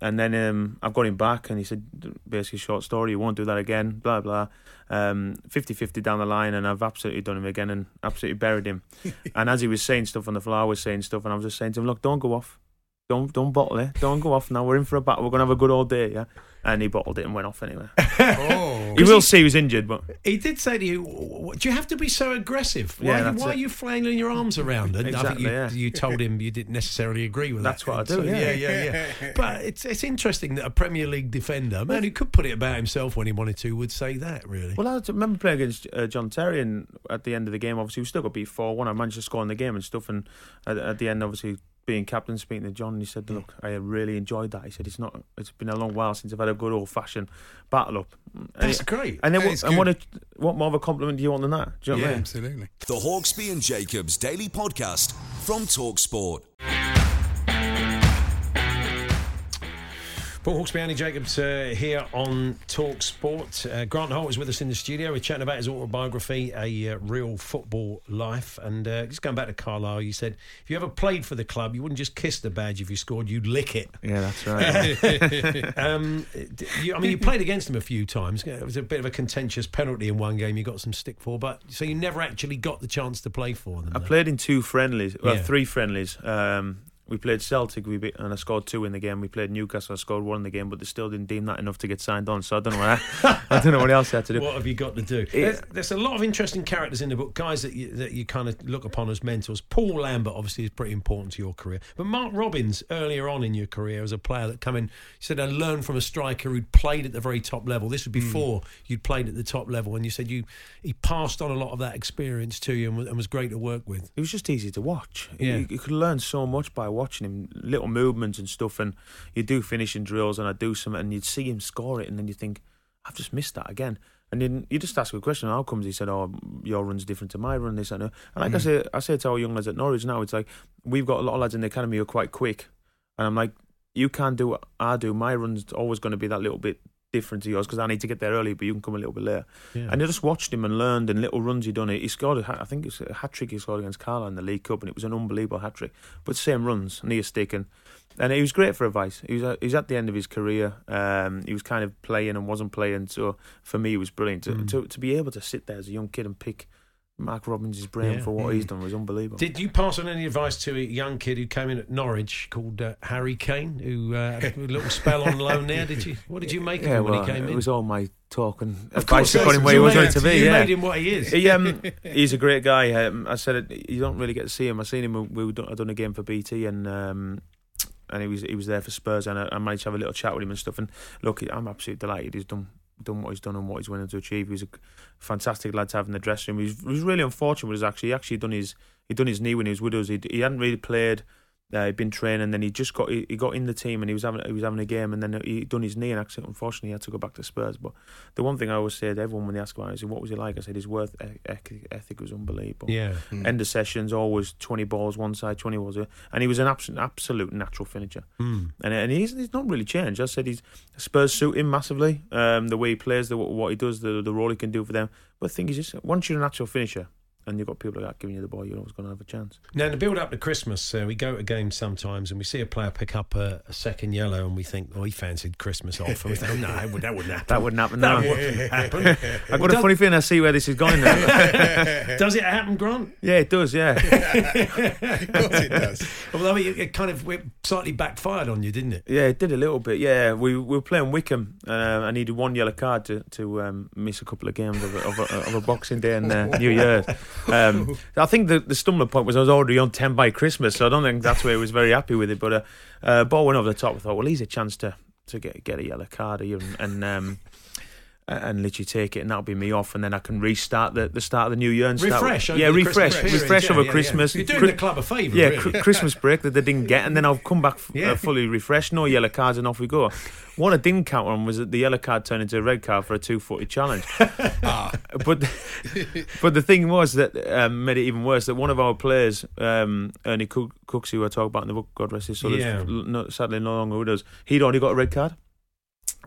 And then um, I've got him back, and he said, basically, short story, you won't do that again, blah, blah. Um, 50 50 down the line, and I've absolutely done him again and absolutely buried him. (laughs) and as he was saying stuff on the floor, I was saying stuff, and I was just saying to him, look, don't go off. Don't don't bottle it. Don't go off now. We're in for a battle. We're gonna have a good old day, yeah." And he bottled it and went off anyway. (laughs) Oh. (laughs) You will see he was injured, but He did say to you, "Do you have to be so aggressive? Why, Yeah, that's why are it. you flailing your arms around?" And I think Exactly, you, yeah. you told him you didn't necessarily agree with That's that. That's what I And do, yeah. yeah, yeah, yeah. But it's it's interesting that a Premier League defender, man, who could put it about himself when he wanted to, would say that. Really, Well, I remember playing against uh, John Terry, and at the end of the game, obviously, we still got beat 4 1. I managed to score in the game and stuff. And at, at the end, obviously, being captain, speaking to John, he said, Look, I really enjoyed that. He said, It's not, it's been a long while since I've had a good old fashioned battle up. And That's it- great. And then, That what, is and what, a, what more of a compliment do you want than that? Do you know what I Yeah, mean? absolutely. The Hawksbee and Jacobs Daily Podcast from Talksport. Paul Hawksbee, Andy Jacobs uh, here on Talk Sport. Uh, Grant Holt is with us in the studio. We're chatting about his autobiography, A uh, Real Football Life. And uh, just going back to Carlisle, you said if you ever played for the club, you wouldn't just kiss the badge if you scored, you'd lick it. Yeah, that's right. (laughs) Um, you, I mean, you played against him a few times. It was a bit of a contentious penalty in one game you got some stick for, but so you never actually got the chance to play for them. I though. played in two friendlies, well, Yeah. three friendlies. Um, we played Celtic, we beat, and I scored two in the game. We played Newcastle, I scored one in the game, but they still didn't deem that enough to get signed on. So I don't know what I, I don't know what else I had to do. (laughs) What have you got to do? There's, there's a lot of interesting characters in the book, guys that you, that you kind of look upon as mentors. Paul Lambert, obviously, is pretty important to your career. But Mark Robins, earlier on in your career, as a player that come in, you said, I learned from a striker who'd played at the very top level. This was hmm. before you'd played at the top level. And you said you he passed on a lot of that experience to you and was, and was great to work with. It was just easy to watch. Yeah. You, you could learn so much by watching him, little movements and stuff. And you do finishing drills, and I do some, and you'd see him score it, and then you think, I've just missed that again. And then you just ask a question, how comes he said, Oh, your run's different to my run, this and that. And like I hmm. say I say to our young lads at Norwich now, it's like we've got a lot of lads in the academy who are quite quick. And I'm like, You can't do what I do. My run's always going to be that little bit different to yours because I need to get there early, but you can come a little bit later. Yeah. And I just watched him and learned and little runs he done. It. He scored, a, I think it's a hat trick he scored against Carlisle in the League Cup, and it was an unbelievable hat trick. But same runs, near stick, and, and he was great for advice. He was at, he was at the end of his career. Um, he was kind of playing and wasn't playing. So for me, it was brilliant to, to to be able to sit there as a young kid and pick Mark Robins' brain Yeah. for what he's done was unbelievable. Did you pass on any advice to a young kid who came in at Norwich called uh, Harry Kane, who uh, had a (laughs) little spell on loan there? Did you? What did you make of yeah, him when he came it in? It was all my talk and Of advice course, him where he was going to be. You yeah. made him what he is. He, um, (laughs) he's a great guy. Um, I said it, you don't really get to see him. I seen him. when We done, I done a game for BT, and um, and he was he was there for Spurs, and I, I managed to have a little chat with him and stuff. And look, I'm absolutely delighted. He's done done what he's done and what he's willing to achieve. He was a fantastic lad to have in the dressing room. He was, he was really unfortunate. Was actually he actually done his he done his knee when he was with us. He he hadn't really played. Uh, he'd been training, then he just got he, he got in the team, and he was having he was having a game, and then he done his knee, and actually, unfortunately, he had to go back to Spurs. But the one thing I always say to everyone when they ask about it is, what was he like? I said his worth ethic, ethic was unbelievable. Yeah. End of sessions, always twenty balls one side, twenty balls, other. and he was an absolute absolute natural finisher. Mm. And and he's he's not really changed. I said he's Spurs suit him massively. Um, the way he plays, the what he does, the the role he can do for them. But the thing is, just once you're a natural finisher. And you've got people like that giving you the ball, you're always going to have a chance. Now, in the build up to Christmas, uh, we go to games sometimes and we see a player pick up a, a second yellow and we think, oh, he fancied Christmas off. And we think, oh, no, that, would, that wouldn't happen. That wouldn't happen. That wouldn't happen. (laughs) I've got a funny feeling I see where this is going now. (laughs) Does it happen, Grant? yeah, it does, yeah. (laughs) Of course it does. Well, I mean, it, it kind of it slightly backfired on you, didn't it? Yeah, it did a little bit. Yeah, we, we were playing Wycombe. Uh, I needed one yellow card to to um, miss a couple of games of a, of a, of a Boxing Day and uh, New Year's. Um, (laughs) I think the, the stumbling point was I was already on ten by Christmas, so I don't think that's where he was very happy with it. But uh, uh, ball went over the top. I thought, well, he's a chance to to get get a yellow card here and. and um, and literally take it, and that'll be me off, and then I can restart the, the start of the new year and. Refresh. over yeah, refresh, Christmas refresh Yeah, over yeah, yeah. Christmas. You're doing the club a favour, yeah, really. Christmas break that they didn't get, and then I'll come back f- Yeah. uh, fully refreshed. No yellow cards, and off we go. What I didn't count on was that the yellow card turned into a red card for a two-footed challenge. (laughs) but (laughs) but the thing was that um, made it even worse. That one of our players, um, Ernie Cook, Cooks, who I talk about in the book, God rest his soul, is Yeah. no, sadly no longer with us. He'd already got a red card.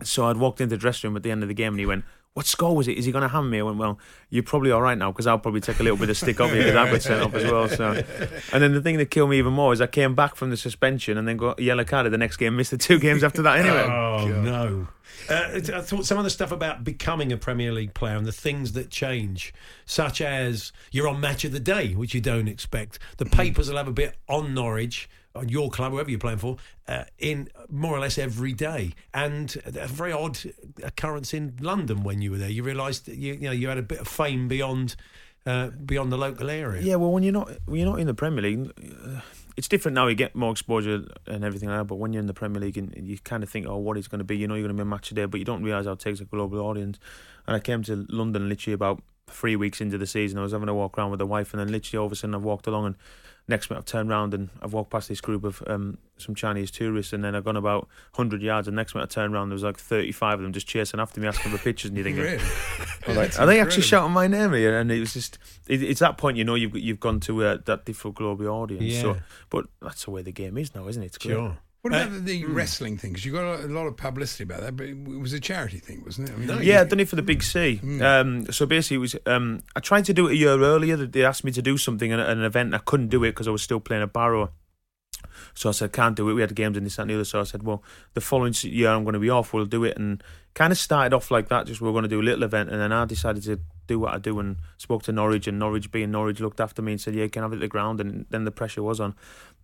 So I'd walked into the dressing room at the end of the game, and he went. What score was it? Is he going to hand me? I went, well, you're probably all right now because I'll probably take a little bit of stick off you because I've got sent off as well. So, and then the thing that killed me even more is I came back from the suspension and then got a yellow card at the next game, missed the two games after that anyway. (laughs) Oh, no. Uh, I thought some of the stuff about becoming a Premier League player and the things that change, such as you're on Match of the Day, which you don't expect. The papers will have a bit on Norwich, on your club, whoever you're playing for, uh, in more or less every day. And a very odd occurrence in London when you were there. You realised that you, you know you had a bit of fame beyond uh, beyond the local area. Yeah, well, when you're not when you're not in the Premier League, uh, it's different now. You get more exposure and everything like that. But when you're in the Premier League, and you kind of think, oh, what is going to be. You know, you're going to be a match a day, but you don't realise how it takes a global audience. And I came to London literally about three weeks into the season. I was having a walk around with the wife, and then literally all of a sudden I've walked along and next minute I've turned around and I've walked past this group of um, some Chinese tourists and then I've gone about 100 yards and next minute I turned around there was like 35 of them just chasing after me asking for pictures and (laughs) you're thinking Really? are (laughs) they, are they actually shouting my name here and it was just it, it's that point you know you've you've gone to uh, that different global audience Yeah. so but that's the way the game is now isn't it it's great. Sure. What Uh, about the wrestling thing? Because you got a, lot of publicity about that, but it was a charity thing, wasn't it? I mean, Yeah, I've done it for the Big C. Um, so basically, it was um, I tried to do it a year earlier. They asked me to do something at an event. I couldn't do it because I was still playing a Barrow. So I said, can't do it. We had games and this and the other. So I said, well, the following year I'm going to be off. We'll do it. And kind of started off like that. Just we are going to do a little event, and then I decided to do what I do and spoke to Norwich, and Norwich being Norwich looked after me and said, yeah, you can have it at the ground. And then the pressure was on.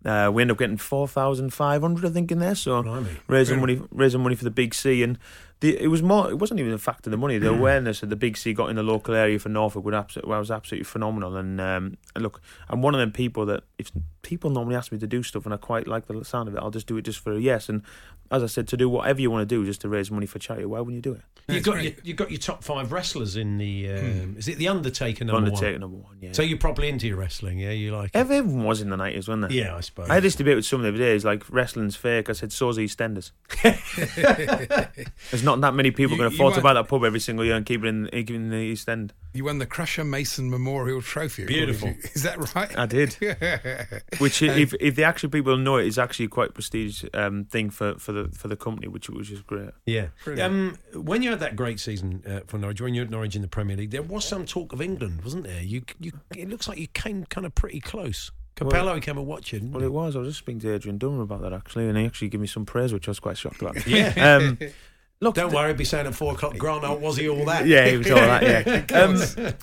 Uh, we ended up getting four thousand five hundred, I think, in there. So Blimey. raising money, raising money for the Big C, and the, it was more. It wasn't even the fact of the money. The awareness that the Big C got in the local area for Norfolk was absolutely, was absolutely phenomenal. And, um, and look, I'm one of them people that if people normally ask me to do stuff and I quite like the sound of it, I'll just do it just for a yes. And as I said, to do whatever you want to do just to raise money for charity, why wouldn't you do it? You got your, you got your top five wrestlers in the. Um, Is it the Undertaker number Undertaker one? number one, yeah. So you're probably into your wrestling, yeah? You like? it? Everyone was in the nineties, wasn't they? Yeah, I suppose. I had this debate with someone the other day. It's like wrestling's fake. I said, so's EastEnders. (laughs) There's not that many people You- going to you afford to buy that pub every single year and keep it in, keep it in the East End. You won the Crusher Mason Memorial Trophy. Beautiful. (laughs) Is that right? I did. (laughs) Which, if if the actual people know it, is actually quite a prestigious um, thing for, for the for the company, which which is great. Yeah. Um, when you had that great season uh, for Norwich, when you were at Norwich in the Premier League, there was some talk of England, wasn't there? You, you, it looks like you came kind of pretty close. Capello came and watched you. didn't Well, he? it was. I was just speaking to Adrian Durham about that actually, and he actually gave me some praise, which I was quite shocked about. (laughs) Yeah. Um, look, Don't worry, be saying at four o'clock, Grant, was he all that? Yeah, he was all that. Yeah, (laughs) um,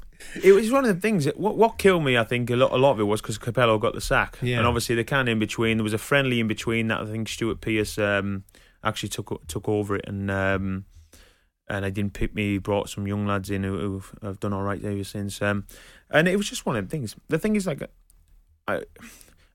it was one of the things. That, what what killed me, I think, a lot, a lot of it was because Capello got the sack, Yeah. and obviously the can in between. There was a friendly in between that I think Stuart Pearce um, actually took took over it, and um, and I didn't pick me. He brought some young lads in who, who have done all right ever since, um, and it was just one of the things. The thing is, like, I.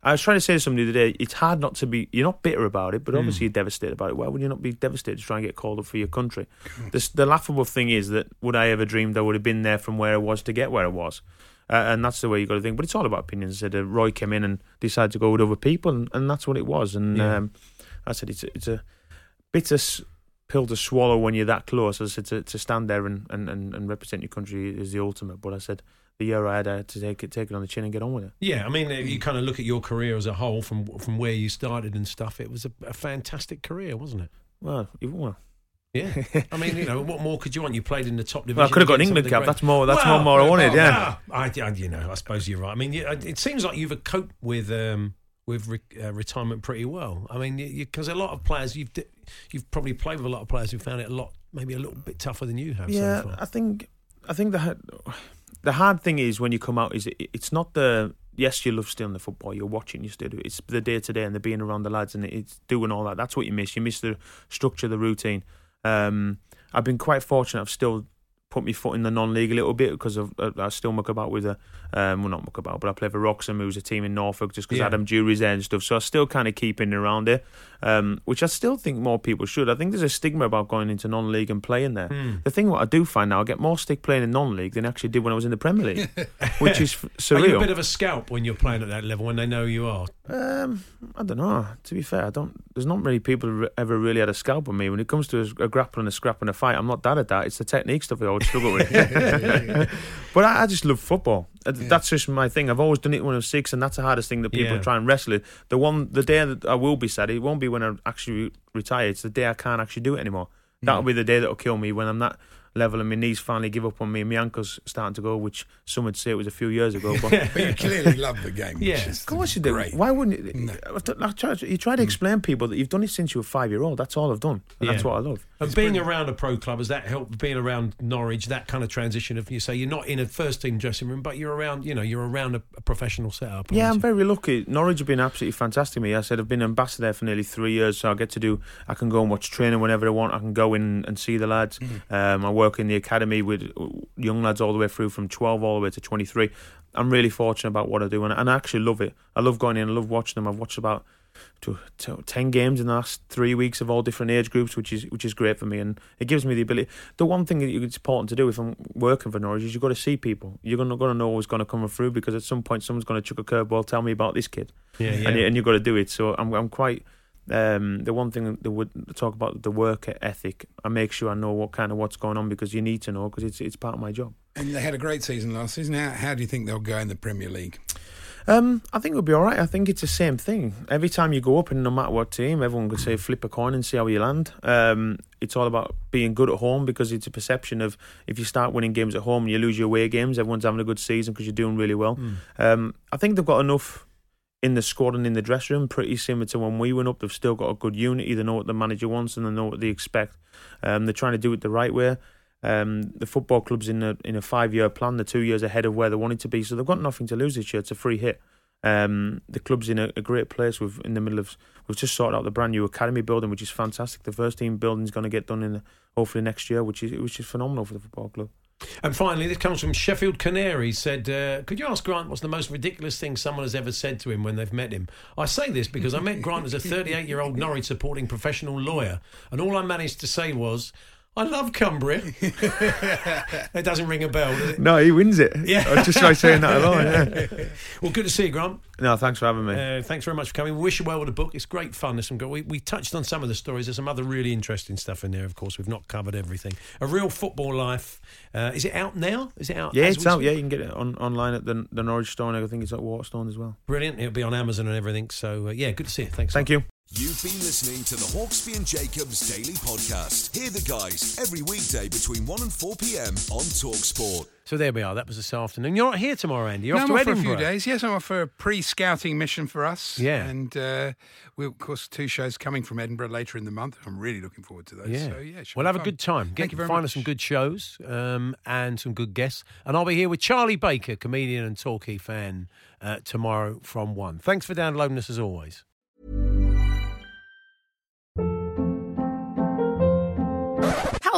I was trying to say to somebody the other day, it's hard not to be. You're not bitter about it, but obviously you're devastated about it. Why would you not be devastated to try and get called up for your country? The, the laughable thing is that would I ever dreamed I would have been there from where I was to get where I was, uh, and that's the way you got to think. But it's all about opinions. I said uh, Roy came in and decided to go with other people, and, and that's what it was. And Yeah. um, I said it's a, it's a bitter pill to swallow when you're that close. I said to, to stand there and, and, and represent your country is the ultimate. But I said the year I had, had to take it take it on the chin and get on with it. Yeah, I mean, you kind of look at your career as a whole from from where you started and stuff. It was a, a fantastic career, wasn't it? Well, even well. Yeah, I mean, you know, what more could you want? You played in the top division. Well, I could have got an England cap. That's more. That's Well, one more I wanted. well, Yeah. I, I- you know, I suppose you're right. I mean, it seems like you've coped with um, with re, uh, retirement pretty well. I mean, because a lot of players you've di- you've probably played with a lot of players who found it a lot, maybe a little bit tougher than you have. Yeah, so far. I think I think hard- the hard thing is when you come out is it, it's not the yes you love still the football you're watching you still do it. it's the day to day and the being around the lads and it's doing all that. That's what you miss. You miss the structure the routine. Um, I've been quite fortunate. I've still put my foot in the non-league a little bit because of, uh, I still muck about with a um, well not muck about but I play for Wroxham who's a team in Norfolk just because Yeah. Adam Jury's there and stuff so I still kind of keep in around it um, which I still think more people should I think there's a stigma about going into non-league and playing there Hmm. the thing what I do find now, I get more stick playing in non-league than I actually did when I was in the Premier League, (laughs) which is f- Are you a bit of a scalp when you're playing at that level when they know you are? um, I don't know. To be fair, I don't. There's not many people who ever really had a scalp on me. When it comes to a, a grapple and a scrap and a fight, I'm not that at that. It's the technique stuff I always struggle with. (laughs) but I, I just love football. That's just my thing. I've always done it when I was six, and that's the hardest thing that people Yeah. try and wrestle it. The one, the day that I will be sad, it won't be when I actually retire. It's the day I can't actually do it anymore. That'll mm. be the day that'll kill me when I'm not. Level, and my knees finally give up on me, and my ankles starting to go, which some would say it was a few years ago. But, (laughs) but you clearly love the game. Yeah. of course you do. Great. Why wouldn't you? I've I've tried- you try to explain people that you've done it since you were five year old. That's all I've done, and that's what I love. And being around a pro club, has that helped being around Norwich, that kind of transition of you say you're not in a first team dressing room, but you're around, you know, you're around a, a professional setup. Yeah, I'm you? very lucky. Norwich have been absolutely fantastic to me. I said I've been ambassador there for nearly three years, so I get to do. I can go and watch training whenever I want. I can go in and see the lads. Um, I work in the academy with uh, young lads all the way through from 12 all the way to 23. I'm really fortunate about what I do, and, and I actually love it. I love going in. I love watching them. I've watched about to, to, 10 games in the last three weeks of all different age groups, which is which is great for me, and it gives me the ability. The one thing that it's important to do if I'm working for Norwich is you've got to see people. You're gonna, gonna know what's going to come through because at some point someone's going to chuck a curveball. Tell me about this kid, Yeah, yeah. and, you- and you've got to do it. So I'm I'm quite. Um, the one thing that would talk about the work ethic, I make sure I know what kind of what's going on because you need to know because it's it's part of my job. And they had a great season last season. How, how do you think they'll go in the Premier League? Um, I think it'll be all right. I think it's the same thing. Every time you go up, and no matter what team, everyone could say flip a coin and see how you land. Um, it's all about being good at home because it's a perception of if you start winning games at home and you lose your away games, everyone's having a good season because you're doing really well. Um, I think they've got enough in the squad and in the dressing room, pretty similar to when we went up. They've still got a good unity. They know what the manager wants and they know what they expect. Um, they're trying to do it the right way. Um, the football club's in a in a five year plan. They're two years ahead of where they wanted to be, so they've got nothing to lose this year. It's a free hit. Um, the club's in a, a great place. We've in the middle of we've just sorted out the brand new academy building, which is fantastic. The first team building's going to get done in the, hopefully next year, which is which is phenomenal for the football club. And finally, this comes from Sheffield Canary. Said, uh, "Could you ask Grant what's the most ridiculous thing someone has ever said to him when they've met him?" I say this because I met Grant as a 38-year-old Norwich supporting professional lawyer, and all I managed to say was, "I love Cumbria." (laughs) it doesn't ring a bell, does it? No, he wins it. Yeah. I just by saying that alone. Yeah. (laughs) Well, good to see you, Grant. No, thanks for having me. Uh, thanks very much for coming. We wish you well with the book. It's great fun. There's some good. We, we touched on some of the stories. There's some other really interesting stuff in there. Of course, we've not covered everything. A real football life. Uh, is it out now? Is it out? yeah, it's out. Yeah, you can get it on, online at the the Norwich Store, and I think it's at Waterstone as well. Brilliant. It'll be on Amazon and everything. So uh, yeah, good to see you. Thanks. Thank you. You've been listening to the Hawksbee and Jacobs Daily Podcast. Hear the guys every weekday between 1 and 4 p.m. on Talksport. So there we are. That was this afternoon. You're not here tomorrow, Andy. You're No, off I'm to off for a few days. Yes, I'm off for a pre-scouting mission for us. Yeah. and uh, we of course two shows coming from Edinburgh later in the month. I'm really looking forward to those. Yeah. so, yeah We'll be have a good time. Get, Thank you very find much. us some good shows um, and some good guests. And I'll be here with Charlie Baker, comedian and Torquay fan, uh, tomorrow from 1. Thanks for downloading us as always.